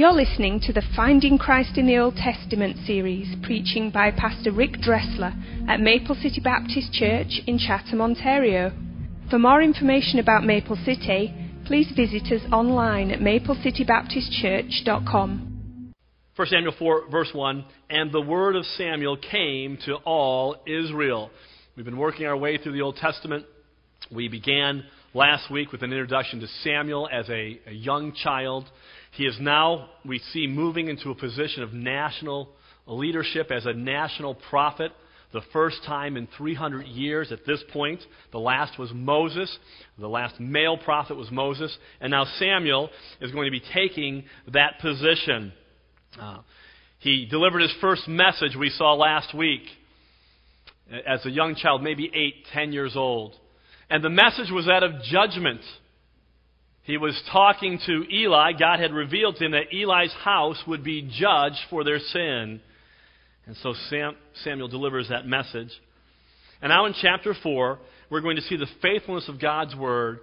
You're listening to the Finding Christ in the Old Testament series, preaching by Pastor Rick Dressler at Maple City Baptist Church in Chatham, Ontario. For more information about Maple City, please visit us online at maplecitybaptistchurch.com. 1 Samuel 4, verse 1 And the word of Samuel came to all Israel. We've been working our way through the Old Testament. We began last week with an introduction to Samuel as a, a young child. He is now, we see, moving into a position of national leadership as a national prophet. The first time in 300 years at this point. The last was Moses. The last male prophet was Moses. And now Samuel is going to be taking that position. Uh, he delivered his first message we saw last week as a young child, maybe eight, ten years old. And the message was that of judgment. He was talking to Eli. God had revealed to him that Eli's house would be judged for their sin. And so Sam, Samuel delivers that message. And now in chapter 4, we're going to see the faithfulness of God's word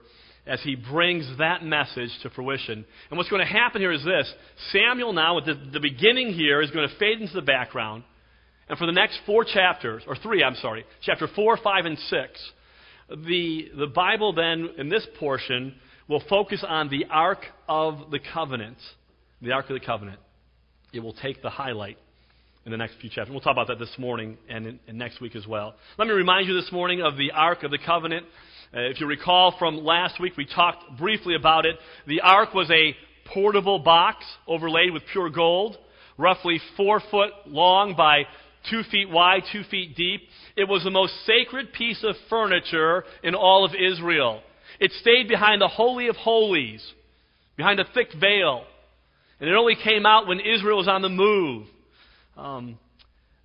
as he brings that message to fruition. And what's going to happen here is this Samuel, now at the, the beginning here, is going to fade into the background. And for the next four chapters, or three, I'm sorry, chapter 4, 5, and 6, the, the Bible then, in this portion, will focus on the Ark of the Covenant. The Ark of the Covenant. It will take the highlight in the next few chapters. We'll talk about that this morning and, in, and next week as well. Let me remind you this morning of the Ark of the Covenant. Uh, if you recall from last week, we talked briefly about it. The Ark was a portable box overlaid with pure gold, roughly four foot long by two feet wide, two feet deep. It was the most sacred piece of furniture in all of Israel. It stayed behind the Holy of Holies, behind a thick veil. And it only came out when Israel was on the move. Um,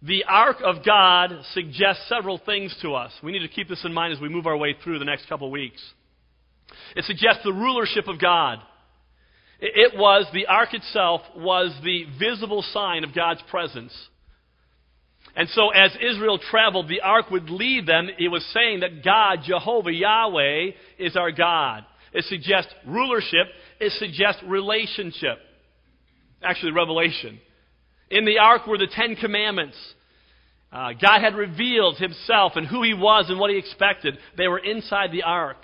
the Ark of God suggests several things to us. We need to keep this in mind as we move our way through the next couple of weeks. It suggests the rulership of God. It was, the ark itself was the visible sign of God's presence. And so, as Israel traveled, the ark would lead them. It was saying that God, Jehovah, Yahweh, is our God. It suggests rulership, it suggests relationship. Actually, revelation. In the ark were the Ten Commandments. Uh, God had revealed himself and who he was and what he expected. They were inside the ark.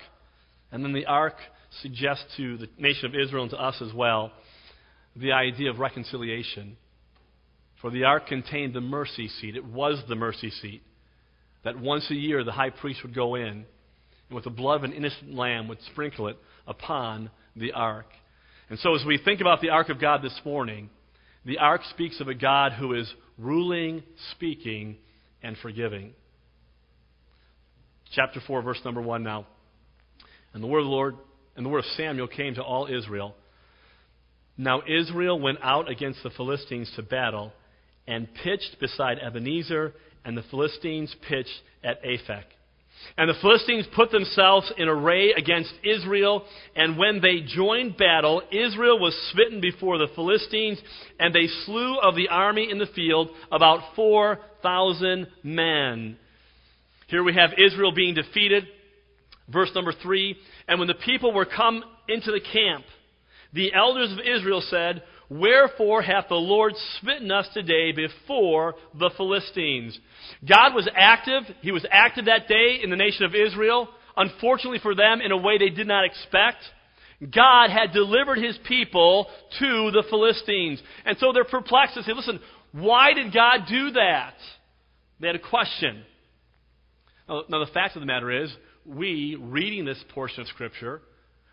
And then the ark suggests to the nation of Israel and to us as well the idea of reconciliation. For the ark contained the mercy seat. It was the mercy seat. That once a year the high priest would go in and with the blood of an innocent lamb would sprinkle it upon the ark. And so as we think about the ark of God this morning, the ark speaks of a God who is ruling, speaking, and forgiving. Chapter 4, verse number 1 now. And the word of the Lord and the word of Samuel came to all Israel. Now Israel went out against the Philistines to battle and pitched beside Ebenezer, and the Philistines pitched at Aphek. And the Philistines put themselves in array against Israel, and when they joined battle, Israel was smitten before the Philistines, and they slew of the army in the field about 4,000 men. Here we have Israel being defeated. Verse number 3 And when the people were come into the camp, the elders of Israel said, Wherefore hath the Lord smitten us today before the Philistines? God was active. He was active that day in the nation of Israel. Unfortunately for them, in a way they did not expect. God had delivered his people to the Philistines. And so they're perplexed and say, listen, why did God do that? They had a question. Now, the fact of the matter is, we, reading this portion of Scripture,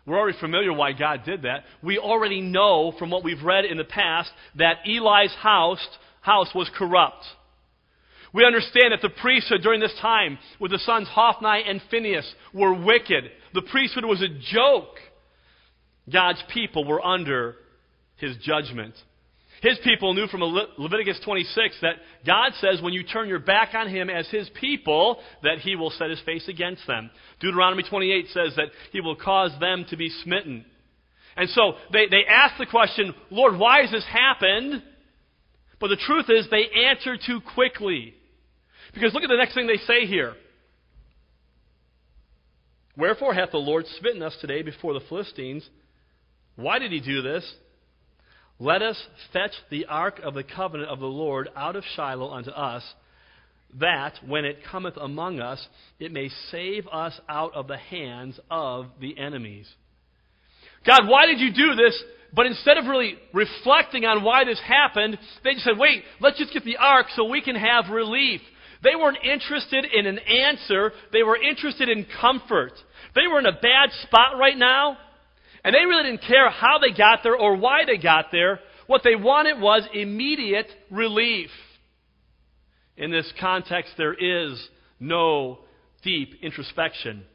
we're already familiar why God did that. We already know from what we've read in the past that Eli's house, house was corrupt. We understand that the priesthood during this time, with the sons Hophni and Phinehas, were wicked. The priesthood was a joke. God's people were under his judgment. His people knew from Leviticus 26 that God says when you turn your back on him as his people, that he will set his face against them. Deuteronomy 28 says that he will cause them to be smitten. And so they, they ask the question, Lord, why has this happened? But the truth is they answer too quickly. Because look at the next thing they say here. Wherefore hath the Lord smitten us today before the Philistines? Why did he do this? Let us fetch the ark of the covenant of the Lord out of Shiloh unto us, that when it cometh among us, it may save us out of the hands of the enemies. God, why did you do this? But instead of really reflecting on why this happened, they just said, wait, let's just get the ark so we can have relief. They weren't interested in an answer, they were interested in comfort. They were in a bad spot right now, and they really didn't care how they got there or why they got there. What they wanted was immediate relief. In this context, there is no deep introspection.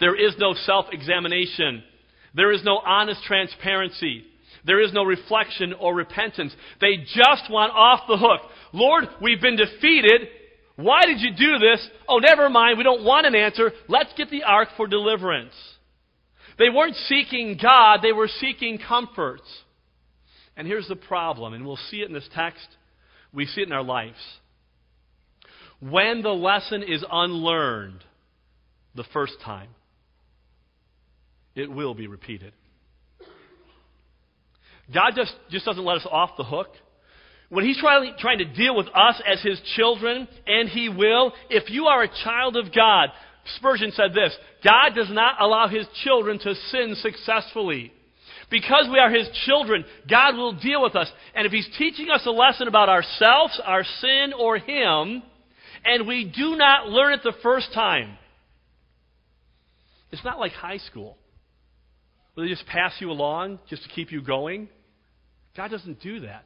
There is no self examination. There is no honest transparency. There is no reflection or repentance. They just want off the hook. Lord, we've been defeated. Why did you do this? Oh, never mind. We don't want an answer. Let's get the ark for deliverance. They weren't seeking God, they were seeking comfort. And here's the problem, and we'll see it in this text. We see it in our lives. When the lesson is unlearned the first time, it will be repeated. God just, just doesn't let us off the hook. When He's trying, trying to deal with us as His children, and He will, if you are a child of God, Spurgeon said this God does not allow His children to sin successfully. Because we are His children, God will deal with us. And if He's teaching us a lesson about ourselves, our sin, or Him, and we do not learn it the first time, it's not like high school. Will they just pass you along just to keep you going? God doesn't do that.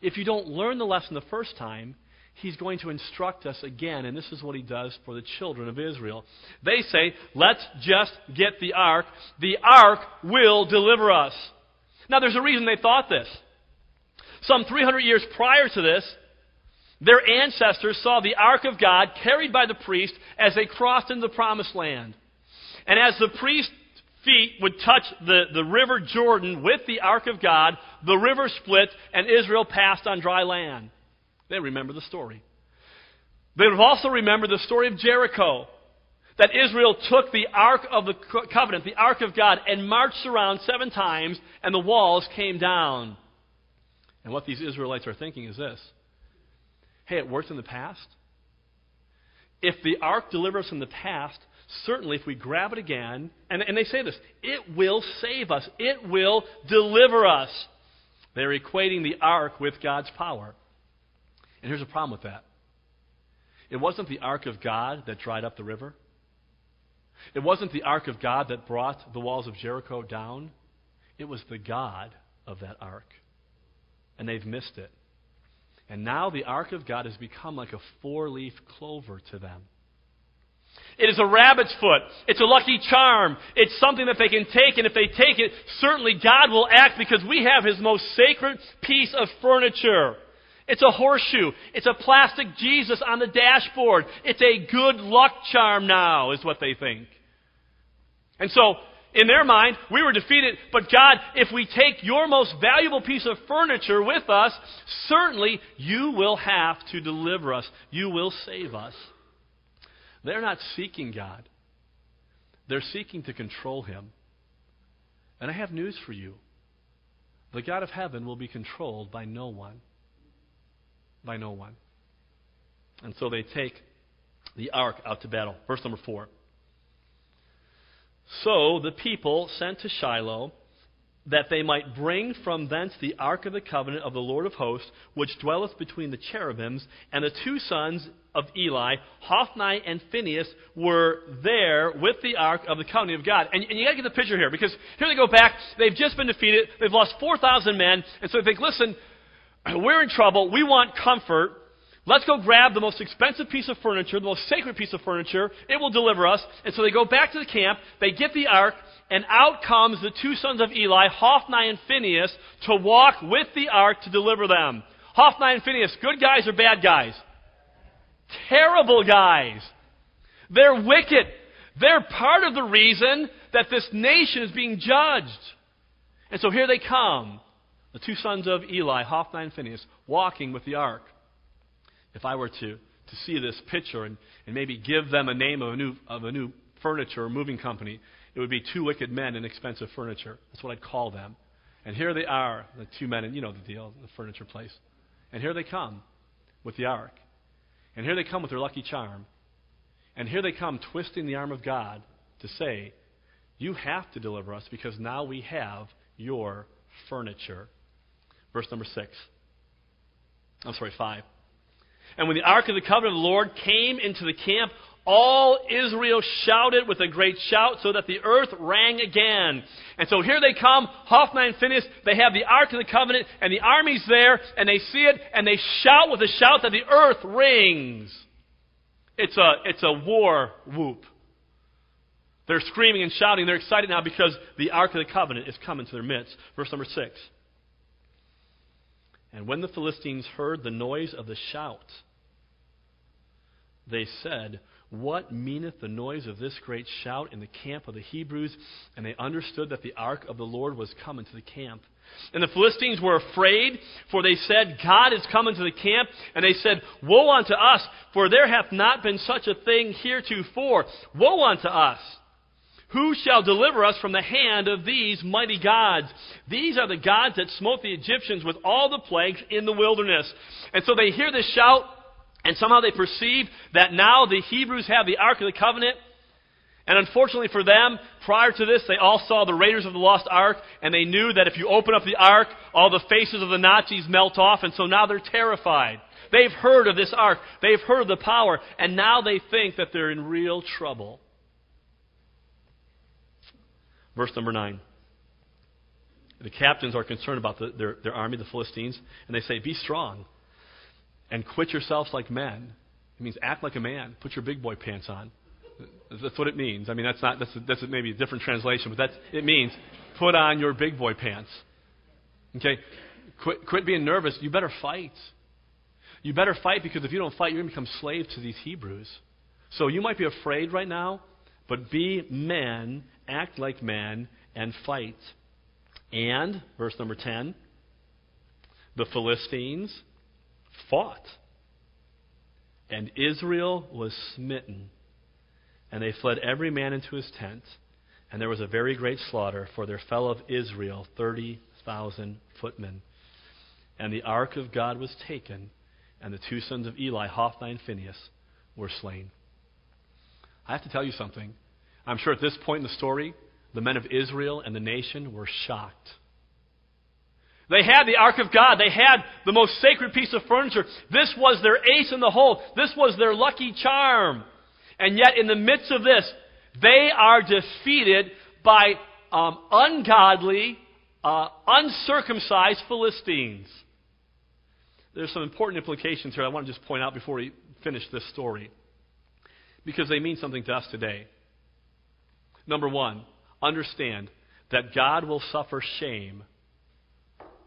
If you don't learn the lesson the first time, He's going to instruct us again, and this is what He does for the children of Israel. They say, Let's just get the ark. The ark will deliver us. Now, there's a reason they thought this. Some 300 years prior to this, their ancestors saw the ark of God carried by the priest as they crossed into the promised land. And as the priest feet would touch the, the river Jordan with the ark of God, the river split, and Israel passed on dry land. They remember the story. They would also remember the story of Jericho. That Israel took the Ark of the Covenant, the Ark of God, and marched around seven times, and the walls came down. And what these Israelites are thinking is this hey, it worked in the past. If the Ark delivers us in the past, certainly if we grab it again, and, and they say this, it will save us, it will deliver us. They're equating the ark with God's power. And here's a problem with that it wasn't the ark of God that dried up the river, it wasn't the ark of God that brought the walls of Jericho down. It was the God of that ark. And they've missed it. And now the ark of God has become like a four leaf clover to them. It is a rabbit's foot. It's a lucky charm. It's something that they can take, and if they take it, certainly God will act because we have His most sacred piece of furniture. It's a horseshoe. It's a plastic Jesus on the dashboard. It's a good luck charm now, is what they think. And so, in their mind, we were defeated, but God, if we take your most valuable piece of furniture with us, certainly you will have to deliver us. You will save us. They're not seeking God, they're seeking to control Him. And I have news for you the God of heaven will be controlled by no one. By no one. And so they take the ark out to battle. Verse number four. So the people sent to Shiloh that they might bring from thence the ark of the covenant of the Lord of hosts, which dwelleth between the cherubims, and the two sons of Eli, Hophni and Phinehas, were there with the ark of the covenant of God. And, and you got to get the picture here, because here they go back, they've just been defeated, they've lost 4,000 men, and so they think, listen, we're in trouble, we want comfort, Let's go grab the most expensive piece of furniture, the most sacred piece of furniture. It will deliver us. And so they go back to the camp. They get the ark, and out comes the two sons of Eli, Hophni and Phinehas, to walk with the ark to deliver them. Hophni and Phinehas, good guys or bad guys? Terrible guys. They're wicked. They're part of the reason that this nation is being judged. And so here they come, the two sons of Eli, Hophni and Phinehas, walking with the ark. If I were to, to see this picture and, and maybe give them a name of a new, of a new furniture moving company, it would be two wicked men in expensive furniture. That's what I'd call them. And here they are, the two men, and you know the deal, the furniture place. And here they come with the ark. And here they come with their lucky charm. And here they come twisting the arm of God to say, You have to deliver us because now we have your furniture. Verse number 6. I'm sorry, 5. And when the ark of the covenant of the Lord came into the camp, all Israel shouted with a great shout so that the earth rang again. And so here they come, Hophni and Phinehas, they have the Ark of the Covenant, and the army's there, and they see it, and they shout with a shout that the earth rings. It's a, it's a war whoop. They're screaming and shouting. They're excited now because the Ark of the Covenant is coming to their midst. Verse number 6. And when the Philistines heard the noise of the shout, they said, What meaneth the noise of this great shout in the camp of the Hebrews? And they understood that the ark of the Lord was come into the camp. And the Philistines were afraid, for they said, God is come into the camp. And they said, Woe unto us, for there hath not been such a thing heretofore. Woe unto us! Who shall deliver us from the hand of these mighty gods? These are the gods that smote the Egyptians with all the plagues in the wilderness. And so they hear this shout, and somehow they perceive that now the Hebrews have the Ark of the Covenant. And unfortunately for them, prior to this, they all saw the Raiders of the Lost Ark, and they knew that if you open up the Ark, all the faces of the Nazis melt off, and so now they're terrified. They've heard of this Ark, they've heard of the power, and now they think that they're in real trouble. Verse number 9. The captains are concerned about the, their, their army, the Philistines, and they say, Be strong and quit yourselves like men. It means act like a man. Put your big boy pants on. That's what it means. I mean, that's not that's, that's maybe a different translation, but that's it means put on your big boy pants. Okay, quit quit being nervous. You better fight. You better fight because if you don't fight, you're going to become slaves to these Hebrews. So you might be afraid right now, but be men, act like men, and fight. And verse number ten, the Philistines fought. And Israel was smitten. And they fled every man into his tent. And there was a very great slaughter, for there fell of Israel 30,000 footmen. And the ark of God was taken, and the two sons of Eli, Hophni and Phinehas, were slain. I have to tell you something. I'm sure at this point in the story, the men of Israel and the nation were shocked. They had the Ark of God. They had the most sacred piece of furniture. This was their ace in the hole. This was their lucky charm. And yet, in the midst of this, they are defeated by um, ungodly, uh, uncircumcised Philistines. There's some important implications here I want to just point out before we finish this story. Because they mean something to us today. Number one, understand that God will suffer shame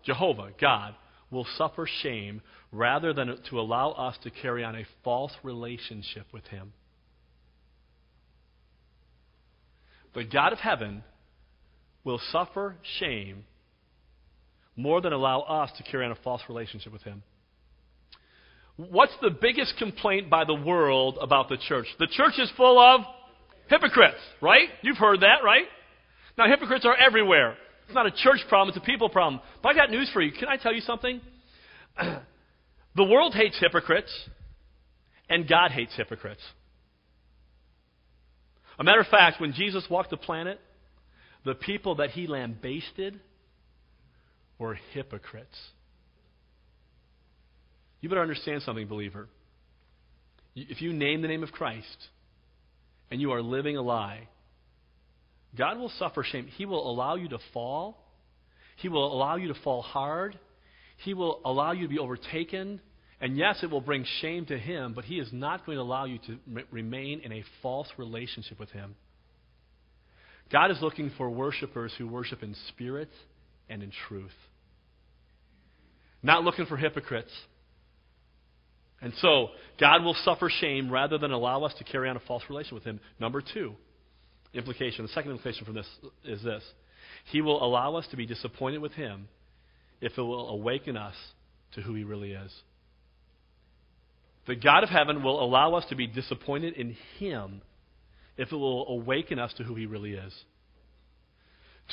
Jehovah, God, will suffer shame rather than to allow us to carry on a false relationship with Him. The God of heaven will suffer shame more than allow us to carry on a false relationship with Him. What's the biggest complaint by the world about the church? The church is full of hypocrites, right? You've heard that, right? Now, hypocrites are everywhere. It's not a church problem, it's a people problem. But I got news for you. Can I tell you something? the world hates hypocrites, and God hates hypocrites. A matter of fact, when Jesus walked the planet, the people that he lambasted were hypocrites. You better understand something, believer. If you name the name of Christ and you are living a lie, God will suffer shame. He will allow you to fall. He will allow you to fall hard. He will allow you to be overtaken. And yes, it will bring shame to Him, but He is not going to allow you to remain in a false relationship with Him. God is looking for worshipers who worship in spirit and in truth. Not looking for hypocrites. And so, God will suffer shame rather than allow us to carry on a false relation with Him. Number two, implication, the second implication from this is this He will allow us to be disappointed with Him if it will awaken us to who He really is. The God of heaven will allow us to be disappointed in Him if it will awaken us to who He really is.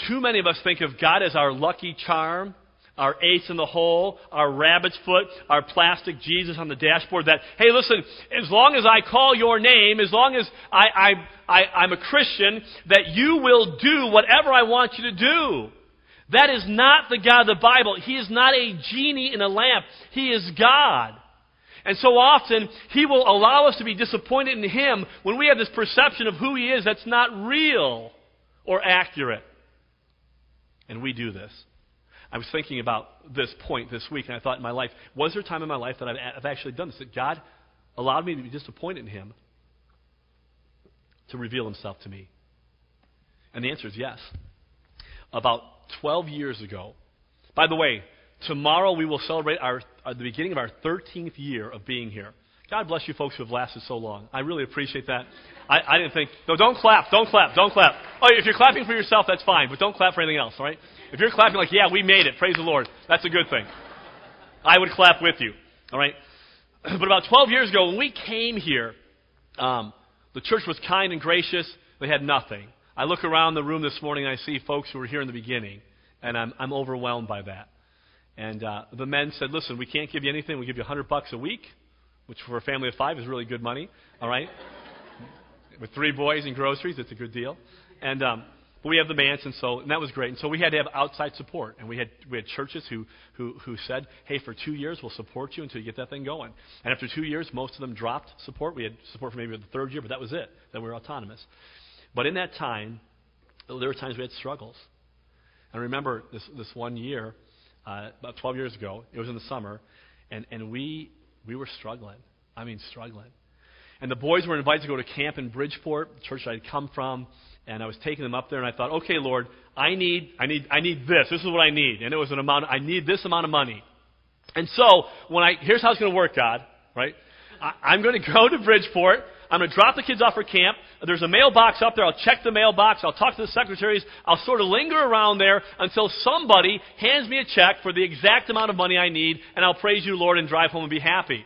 Too many of us think of God as our lucky charm, our ace in the hole, our rabbit's foot, our plastic Jesus on the dashboard. That, hey, listen, as long as I call your name, as long as I, I, I, I'm a Christian, that you will do whatever I want you to do. That is not the God of the Bible. He is not a genie in a lamp. He is God. And so often, He will allow us to be disappointed in Him when we have this perception of who He is that's not real or accurate. And we do this. I was thinking about this point this week, and I thought in my life, was there a time in my life that I've, I've actually done this? That God allowed me to be disappointed in Him to reveal Himself to me? And the answer is yes. About 12 years ago, by the way, tomorrow we will celebrate our, uh, the beginning of our 13th year of being here. God bless you folks who have lasted so long. I really appreciate that. I, I didn't think, no, don't clap, don't clap, don't clap. Oh, if you're clapping for yourself, that's fine, but don't clap for anything else, all right? If you're clapping like, yeah, we made it, praise the Lord, that's a good thing. I would clap with you, all right? But about 12 years ago, when we came here, um, the church was kind and gracious. They had nothing. I look around the room this morning and I see folks who were here in the beginning, and I'm, I'm overwhelmed by that. And uh, the men said, listen, we can't give you anything. We give you 100 bucks a week, which for a family of five is really good money, all right? With three boys and groceries, it's a good deal. And um, but we have the mansion, so and that was great. And so we had to have outside support, and we had we had churches who who who said, "Hey, for two years we'll support you until you get that thing going." And after two years, most of them dropped support. We had support for maybe the third year, but that was it. Then we were autonomous. But in that time, there were times we had struggles. I remember this this one year, uh, about 12 years ago. It was in the summer, and and we we were struggling. I mean, struggling. And the boys were invited to go to camp in Bridgeport, the church I'd come from and I was taking them up there, and I thought, okay, Lord, I need, I need, I need this. This is what I need, and it was an amount. I need this amount of money. And so when I here's how it's going to work, God, right? I, I'm going to go to Bridgeport. I'm going to drop the kids off for camp. There's a mailbox up there. I'll check the mailbox. I'll talk to the secretaries. I'll sort of linger around there until somebody hands me a check for the exact amount of money I need, and I'll praise you, Lord, and drive home and be happy.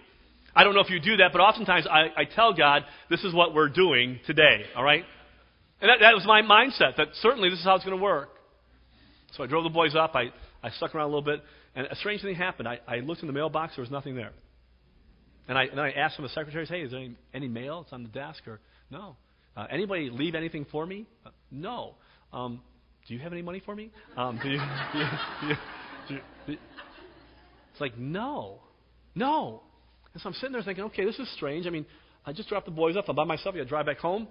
I don't know if you do that, but oftentimes I, I tell God, this is what we're doing today, all right? And that, that was my mindset, that certainly this is how it's going to work. So I drove the boys up. I, I stuck around a little bit. And a strange thing happened. I, I looked in the mailbox. There was nothing there. And I, and I asked some of the secretaries, hey, is there any, any mail? It's on the desk. Or, no. Uh, anybody leave anything for me? Uh, no. Um, do you have any money for me? Um, do you, do you, do you, do you, it's like, no. No. And so I'm sitting there thinking, okay, this is strange. I mean, I just dropped the boys off. I'm by myself. I got to drive back home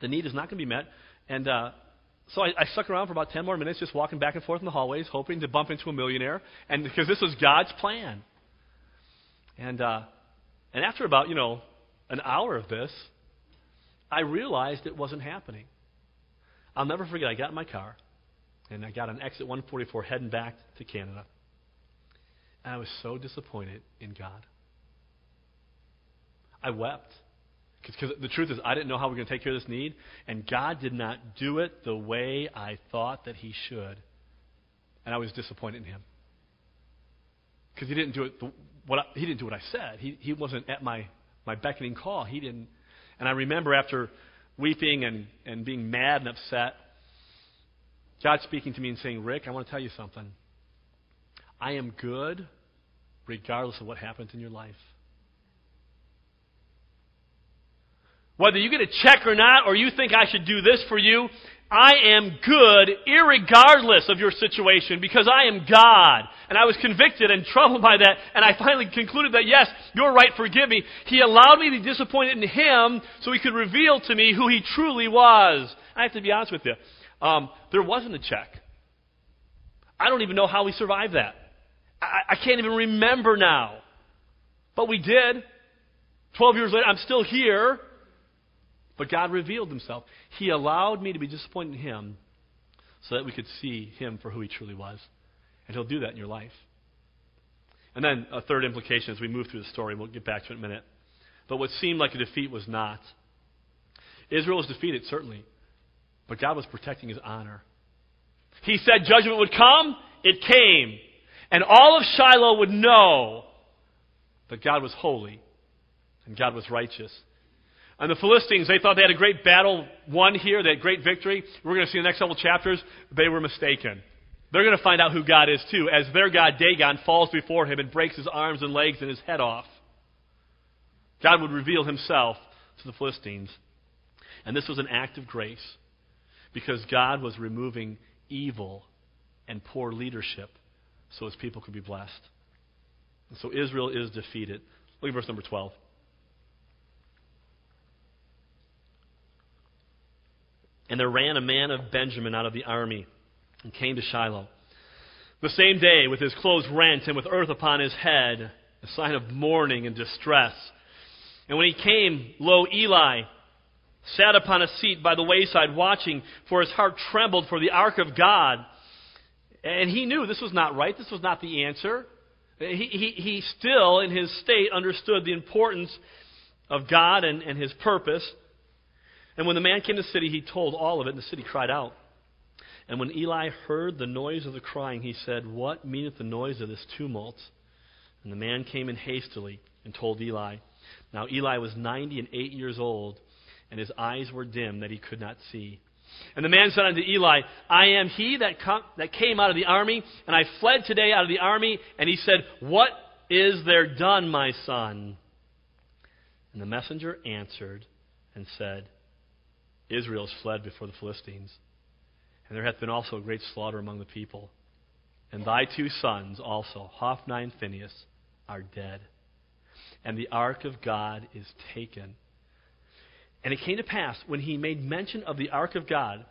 the need is not going to be met. And uh, so I, I stuck around for about 10 more minutes, just walking back and forth in the hallways, hoping to bump into a millionaire, and because this was God's plan. And uh, and after about you know an hour of this, I realized it wasn't happening. I'll never forget. I got in my car, and I got on exit 144 heading back to Canada. And I was so disappointed in God. I wept. Because the truth is, I didn't know how we are going to take care of this need, and God did not do it the way I thought that He should. And I was disappointed in Him. Because He didn't do it the, what I, He didn't do what I said. He, he wasn't at my, my beckoning call. He didn't. And I remember after weeping and, and being mad and upset, God speaking to me and saying, Rick, I want to tell you something. I am good regardless of what happens in your life. Whether you get a check or not, or you think I should do this for you, I am good irregardless of your situation because I am God. And I was convicted and troubled by that, and I finally concluded that, yes, you're right, forgive me. He allowed me to be disappointed in Him so He could reveal to me who He truly was. I have to be honest with you. Um, there wasn't a check. I don't even know how we survived that. I, I can't even remember now. But we did. Twelve years later, I'm still here. But God revealed himself. He allowed me to be disappointed in him so that we could see him for who he truly was. And he'll do that in your life. And then a third implication as we move through the story, we'll get back to it in a minute. But what seemed like a defeat was not. Israel was defeated, certainly, but God was protecting his honor. He said judgment would come, it came. And all of Shiloh would know that God was holy and God was righteous And the Philistines, they thought they had a great battle won here, they had great victory. We're going to see in the next couple chapters, they were mistaken. They're going to find out who God is too, as their God Dagon falls before him and breaks his arms and legs and his head off. God would reveal himself to the Philistines. And this was an act of grace because God was removing evil and poor leadership so his people could be blessed. And so Israel is defeated. Look at verse number 12. And there ran a man of Benjamin out of the army and came to Shiloh. The same day, with his clothes rent and with earth upon his head, a sign of mourning and distress. And when he came, lo, Eli sat upon a seat by the wayside watching, for his heart trembled for the ark of God. And he knew this was not right. This was not the answer. He, he, he still, in his state, understood the importance of God and, and his purpose. And when the man came to the city, he told all of it, and the city cried out. And when Eli heard the noise of the crying, he said, What meaneth the noise of this tumult? And the man came in hastily and told Eli. Now Eli was ninety and eight years old, and his eyes were dim that he could not see. And the man said unto Eli, I am he that, com- that came out of the army, and I fled today out of the army. And he said, What is there done, my son? And the messenger answered and said, Israel has fled before the Philistines, and there hath been also a great slaughter among the people. And thy two sons also, Hophni and Phinehas, are dead. And the ark of God is taken. And it came to pass, when he made mention of the ark of God,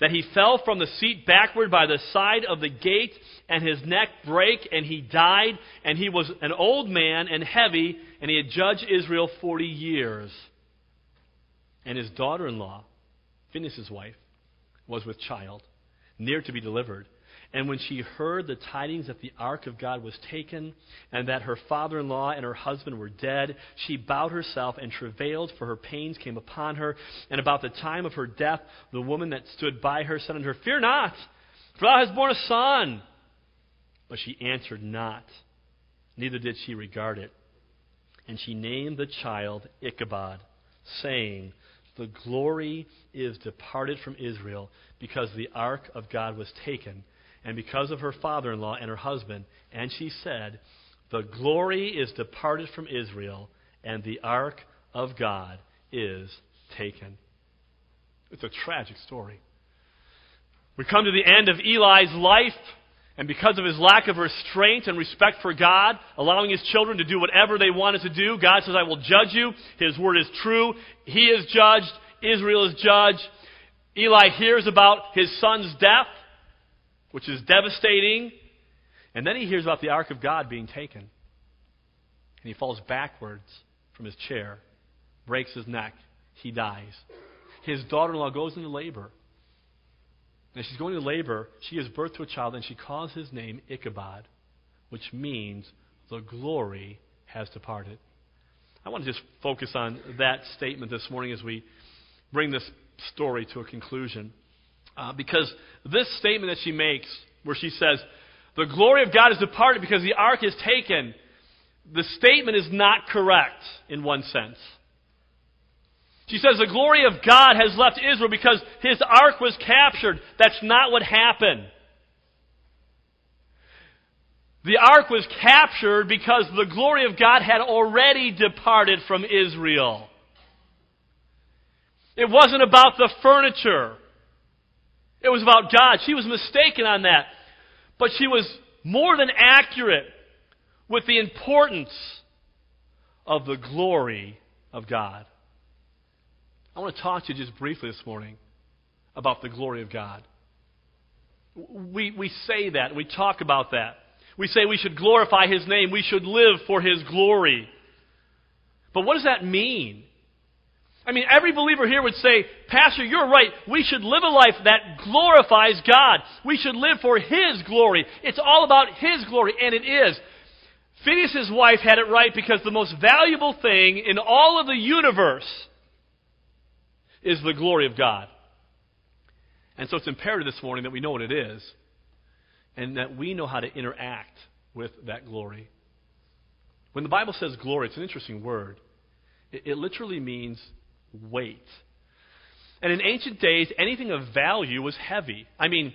that he fell from the seat backward by the side of the gate, and his neck brake, and he died. And he was an old man and heavy, and he had judged Israel forty years. And his daughter in law, Phinehas' wife, was with child, near to be delivered. And when she heard the tidings that the ark of God was taken, and that her father in law and her husband were dead, she bowed herself and travailed, for her pains came upon her. And about the time of her death, the woman that stood by her said unto her, Fear not, for thou hast borne a son. But she answered not, neither did she regard it. And she named the child Ichabod, saying, the glory is departed from Israel because the ark of God was taken, and because of her father in law and her husband. And she said, The glory is departed from Israel, and the ark of God is taken. It's a tragic story. We come to the end of Eli's life. And because of his lack of restraint and respect for God, allowing his children to do whatever they wanted to do, God says, I will judge you. His word is true. He is judged. Israel is judged. Eli hears about his son's death, which is devastating. And then he hears about the ark of God being taken. And he falls backwards from his chair, breaks his neck. He dies. His daughter in law goes into labor. And she's going to labor, she gives birth to a child, and she calls his name Ichabod, which means the glory has departed. I want to just focus on that statement this morning as we bring this story to a conclusion. Uh, because this statement that she makes, where she says, The glory of God has departed because the ark is taken, the statement is not correct in one sense. She says the glory of God has left Israel because his ark was captured. That's not what happened. The ark was captured because the glory of God had already departed from Israel. It wasn't about the furniture. It was about God. She was mistaken on that. But she was more than accurate with the importance of the glory of God. I want to talk to you just briefly this morning about the glory of God. We, we say that, we talk about that. We say we should glorify His name, we should live for His glory. But what does that mean? I mean, every believer here would say, Pastor, you're right. We should live a life that glorifies God. We should live for His glory. It's all about His glory, and it is. Phinehas' wife had it right because the most valuable thing in all of the universe is the glory of God. And so it's imperative this morning that we know what it is and that we know how to interact with that glory. When the Bible says glory, it's an interesting word. It, it literally means weight. And in ancient days, anything of value was heavy. I mean,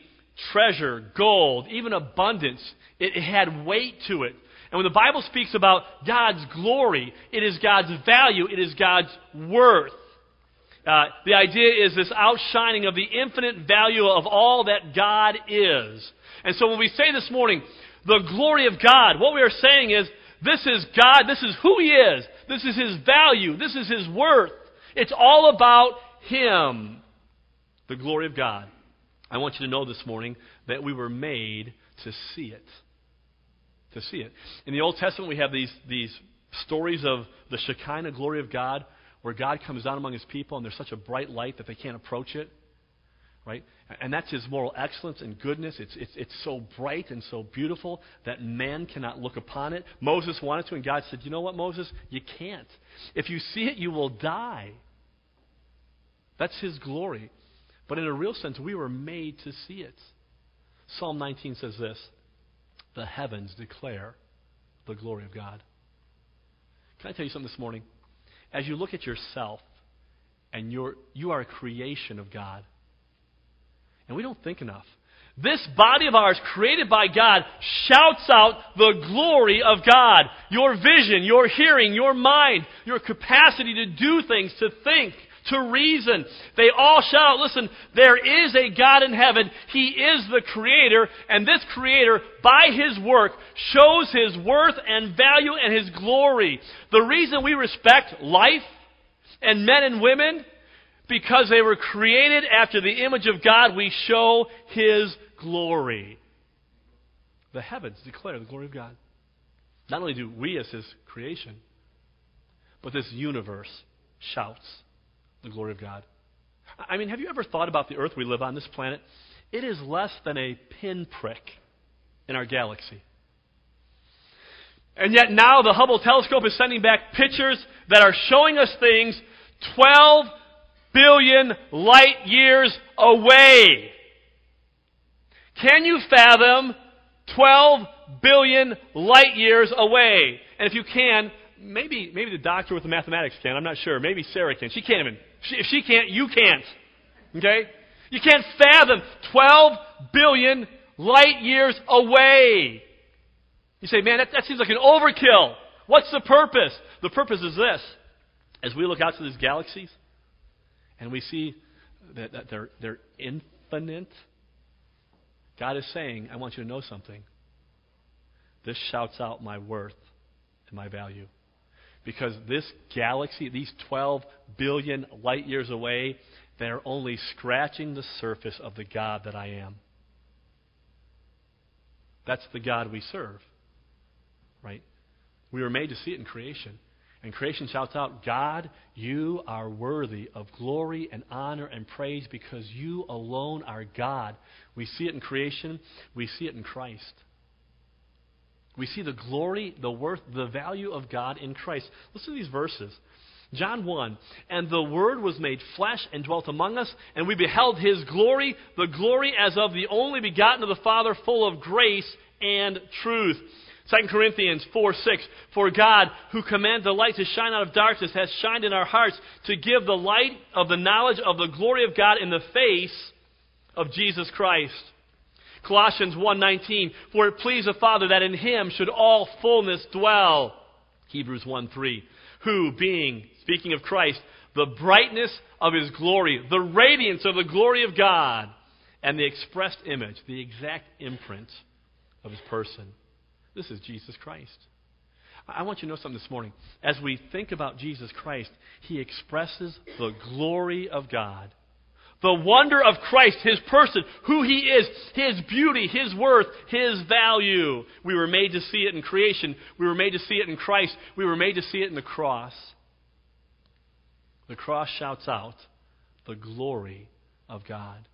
treasure, gold, even abundance, it, it had weight to it. And when the Bible speaks about God's glory, it is God's value, it is God's worth. Uh, the idea is this outshining of the infinite value of all that God is. And so when we say this morning, the glory of God, what we are saying is, this is God, this is who He is, this is His value, this is His worth. It's all about Him. The glory of God. I want you to know this morning that we were made to see it. To see it. In the Old Testament, we have these, these stories of the Shekinah glory of God, where God comes down among his people and there's such a bright light that they can't approach it. Right? And that's his moral excellence and goodness. It's, it's, it's so bright and so beautiful that man cannot look upon it. Moses wanted to, and God said, You know what, Moses? You can't. If you see it, you will die. That's his glory. But in a real sense, we were made to see it. Psalm 19 says this The heavens declare the glory of God. Can I tell you something this morning? As you look at yourself, and you're, you are a creation of God, and we don't think enough. This body of ours, created by God, shouts out the glory of God. Your vision, your hearing, your mind, your capacity to do things, to think, to reason. They all shout, out, listen, there is a God in heaven. He is the Creator, and this Creator, by His work, shows His worth and value and His glory. The reason we respect life and men and women, because they were created after the image of God, we show His glory. The heavens declare the glory of God. Not only do we as His creation, but this universe shouts the glory of God. I mean, have you ever thought about the earth we live on, this planet? It is less than a pinprick in our galaxy. And yet now the Hubble telescope is sending back pictures that are showing us things 12 billion light years away. Can you fathom 12 billion light years away? And if you can, maybe, maybe the doctor with the mathematics can. I'm not sure. Maybe Sarah can. She can't even. If she can't, you can't. Okay? You can't fathom 12 billion light years away. You say, man, that, that seems like an overkill. What's the purpose? The purpose is this. As we look out to these galaxies and we see that, that they're, they're infinite, God is saying, I want you to know something. This shouts out my worth and my value. Because this galaxy, these 12 billion light years away, they're only scratching the surface of the God that I am. That's the God we serve. Right? We were made to see it in creation. And creation shouts out, God, you are worthy of glory and honor and praise because you alone are God. We see it in creation, we see it in Christ. We see the glory, the worth, the value of God in Christ. Listen to these verses. John 1 And the Word was made flesh and dwelt among us, and we beheld His glory, the glory as of the only begotten of the Father, full of grace and truth. 2 Corinthians 4 6 For God, who commanded the light to shine out of darkness, has shined in our hearts to give the light of the knowledge of the glory of God in the face of Jesus Christ. Colossians 1:19 For it pleased the Father that in him should all fullness dwell. Hebrews 1:3 Who being speaking of Christ the brightness of his glory, the radiance of the glory of God, and the expressed image, the exact imprint of his person. This is Jesus Christ. I want you to know something this morning. As we think about Jesus Christ, he expresses the glory of God the wonder of Christ, His person, who He is, His beauty, His worth, His value. We were made to see it in creation. We were made to see it in Christ. We were made to see it in the cross. The cross shouts out the glory of God.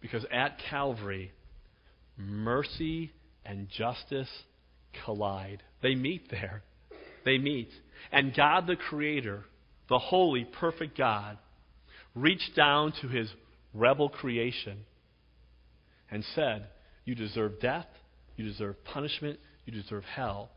Because at Calvary, mercy and justice collide. They meet there. They meet. And God the Creator, the holy, perfect God, reached down to his rebel creation and said, You deserve death, you deserve punishment, you deserve hell.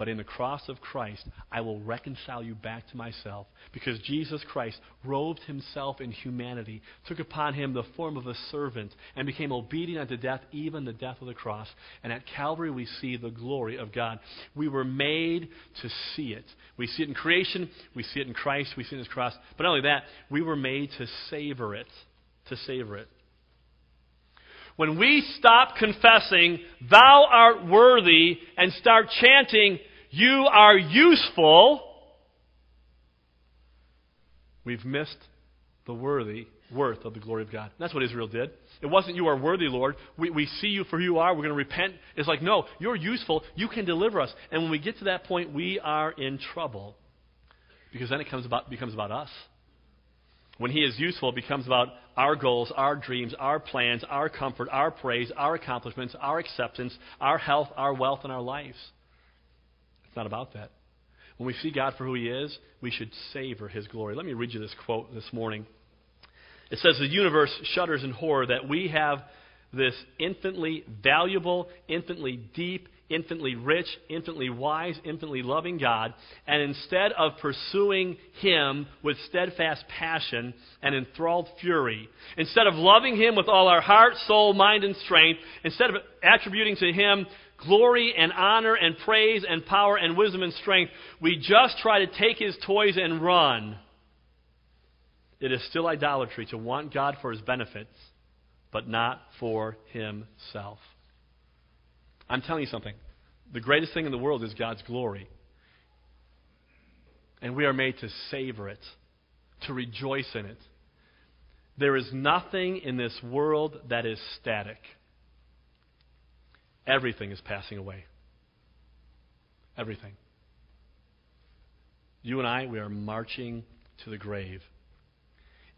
But in the cross of Christ, I will reconcile you back to myself because Jesus Christ robed himself in humanity, took upon him the form of a servant, and became obedient unto death, even the death of the cross. And at Calvary, we see the glory of God. We were made to see it. We see it in creation, we see it in Christ, we see it in his cross. But not only that, we were made to savor it. To savor it. When we stop confessing, Thou art worthy, and start chanting, You are useful, we've missed the worthy worth of the glory of God. That's what Israel did. It wasn't, You are worthy, Lord. We, we see you for who you are. We're going to repent. It's like, No, you're useful. You can deliver us. And when we get to that point, we are in trouble. Because then it comes about, becomes about us. When He is useful, it becomes about our goals, our dreams, our plans, our comfort, our praise, our accomplishments, our acceptance, our health, our wealth, and our lives. It's not about that. When we see God for who He is, we should savor His glory. Let me read you this quote this morning. It says, The universe shudders in horror that we have this infinitely valuable, infinitely deep, infinitely rich, infinitely wise, infinitely loving God, and instead of pursuing Him with steadfast passion and enthralled fury, instead of loving Him with all our heart, soul, mind, and strength, instead of attributing to Him glory and honor and praise and power and wisdom and strength, we just try to take His toys and run. It is still idolatry to want God for His benefits, but not for Himself. I'm telling you something. The greatest thing in the world is God's glory. And we are made to savor it, to rejoice in it. There is nothing in this world that is static. Everything is passing away. Everything. You and I, we are marching to the grave.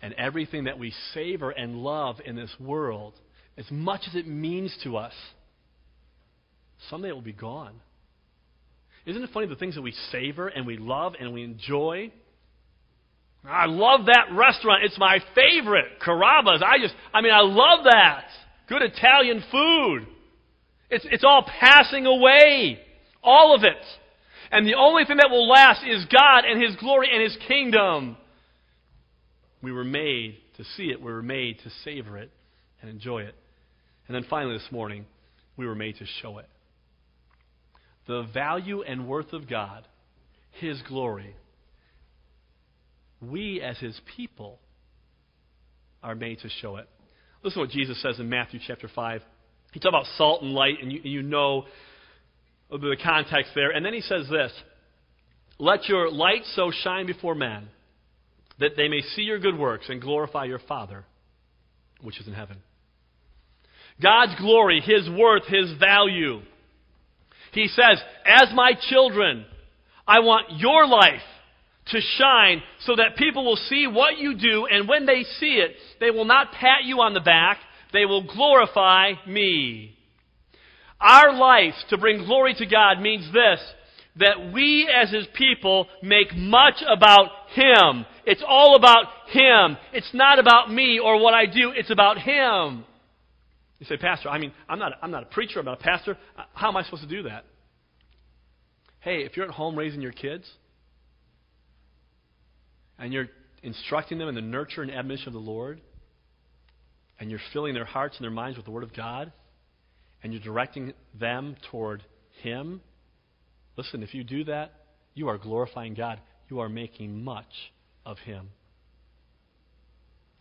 And everything that we savor and love in this world, as much as it means to us, someday it will be gone. Isn't it funny the things that we savor and we love and we enjoy? I love that restaurant. It's my favorite. Carrabba's. I just, I mean, I love that. Good Italian food. It's, it's all passing away. All of it. And the only thing that will last is God and His glory and His kingdom. We were made to see it. We were made to savor it and enjoy it. And then finally this morning, we were made to show it the value and worth of God, His glory, we as His people are made to show it. Listen to what Jesus says in Matthew chapter 5. He talks about salt and light, and you, you know the context there. And then he says this Let your light so shine before men that they may see your good works and glorify your Father which is in heaven. God's glory, His worth, His value he says, As my children, I want your life to shine so that people will see what you do, and when they see it, they will not pat you on the back, they will glorify me. Our life to bring glory to God means this that we as His people make much about Him. It's all about Him. It's not about me or what I do, it's about Him. You say, Pastor, I mean, I'm not, I'm not a preacher, I'm not a pastor. Uh, how am I supposed to do that? Hey, if you're at home raising your kids and you're instructing them in the nurture and admonition of the Lord, and you're filling their hearts and their minds with the Word of God, and you're directing them toward Him, listen, if you do that, you are glorifying God. You are making much of Him.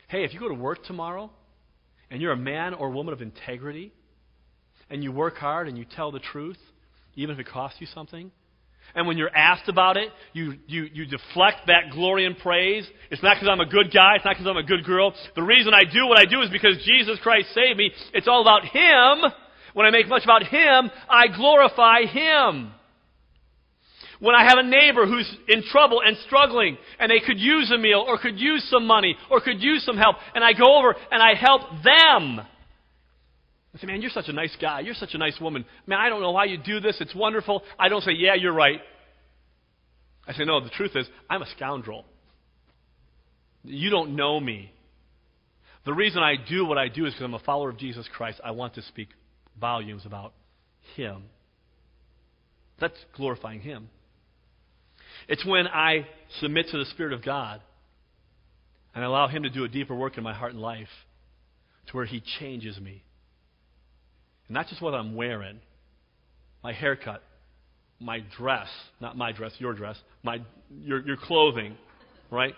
Hey, if you go to work tomorrow and you're a man or woman of integrity and you work hard and you tell the truth, even if it costs you something, and when you're asked about it, you, you, you deflect that glory and praise. It's not because I'm a good guy. It's not because I'm a good girl. The reason I do what I do is because Jesus Christ saved me. It's all about Him. When I make much about Him, I glorify Him. When I have a neighbor who's in trouble and struggling, and they could use a meal, or could use some money, or could use some help, and I go over and I help them. I say, man, you're such a nice guy. You're such a nice woman. Man, I don't know why you do this. It's wonderful. I don't say, yeah, you're right. I say, no, the truth is, I'm a scoundrel. You don't know me. The reason I do what I do is because I'm a follower of Jesus Christ. I want to speak volumes about Him. That's glorifying Him. It's when I submit to the Spirit of God and allow Him to do a deeper work in my heart and life to where He changes me. Not just what I'm wearing, my haircut, my dress, not my dress, your dress, my, your, your clothing, right?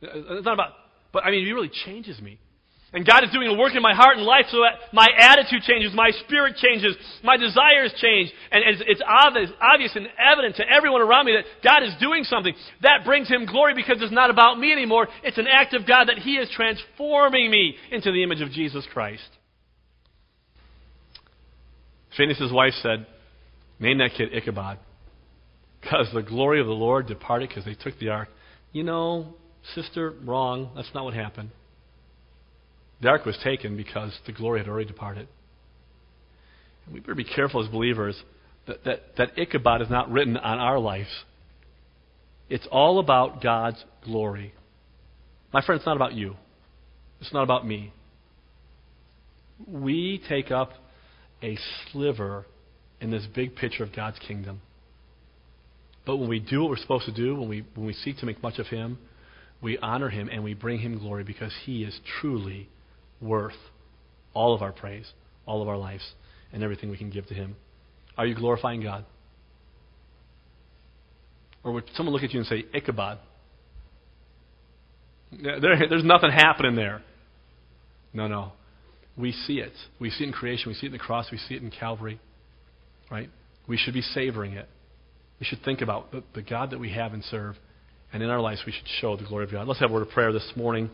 It's not about, but I mean, it really changes me. And God is doing a work in my heart and life so that my attitude changes, my spirit changes, my desires change. And it's, it's obvious, obvious and evident to everyone around me that God is doing something. That brings Him glory because it's not about me anymore. It's an act of God that He is transforming me into the image of Jesus Christ. Phineas' wife said, Name that kid Ichabod. Because the glory of the Lord departed because they took the ark. You know, sister, wrong. That's not what happened. The ark was taken because the glory had already departed. And we better be careful as believers that, that, that Ichabod is not written on our lives. It's all about God's glory. My friend, it's not about you. It's not about me. We take up a sliver in this big picture of God's kingdom. But when we do what we're supposed to do, when we, when we seek to make much of Him, we honor Him and we bring Him glory because He is truly worth all of our praise, all of our lives, and everything we can give to Him. Are you glorifying God? Or would someone look at you and say, Ichabod? There, there's nothing happening there. No, no. We see it. We see it in creation. We see it in the cross. We see it in Calvary. Right? We should be savoring it. We should think about the, the God that we have and serve. And in our lives, we should show the glory of God. Let's have a word of prayer this morning.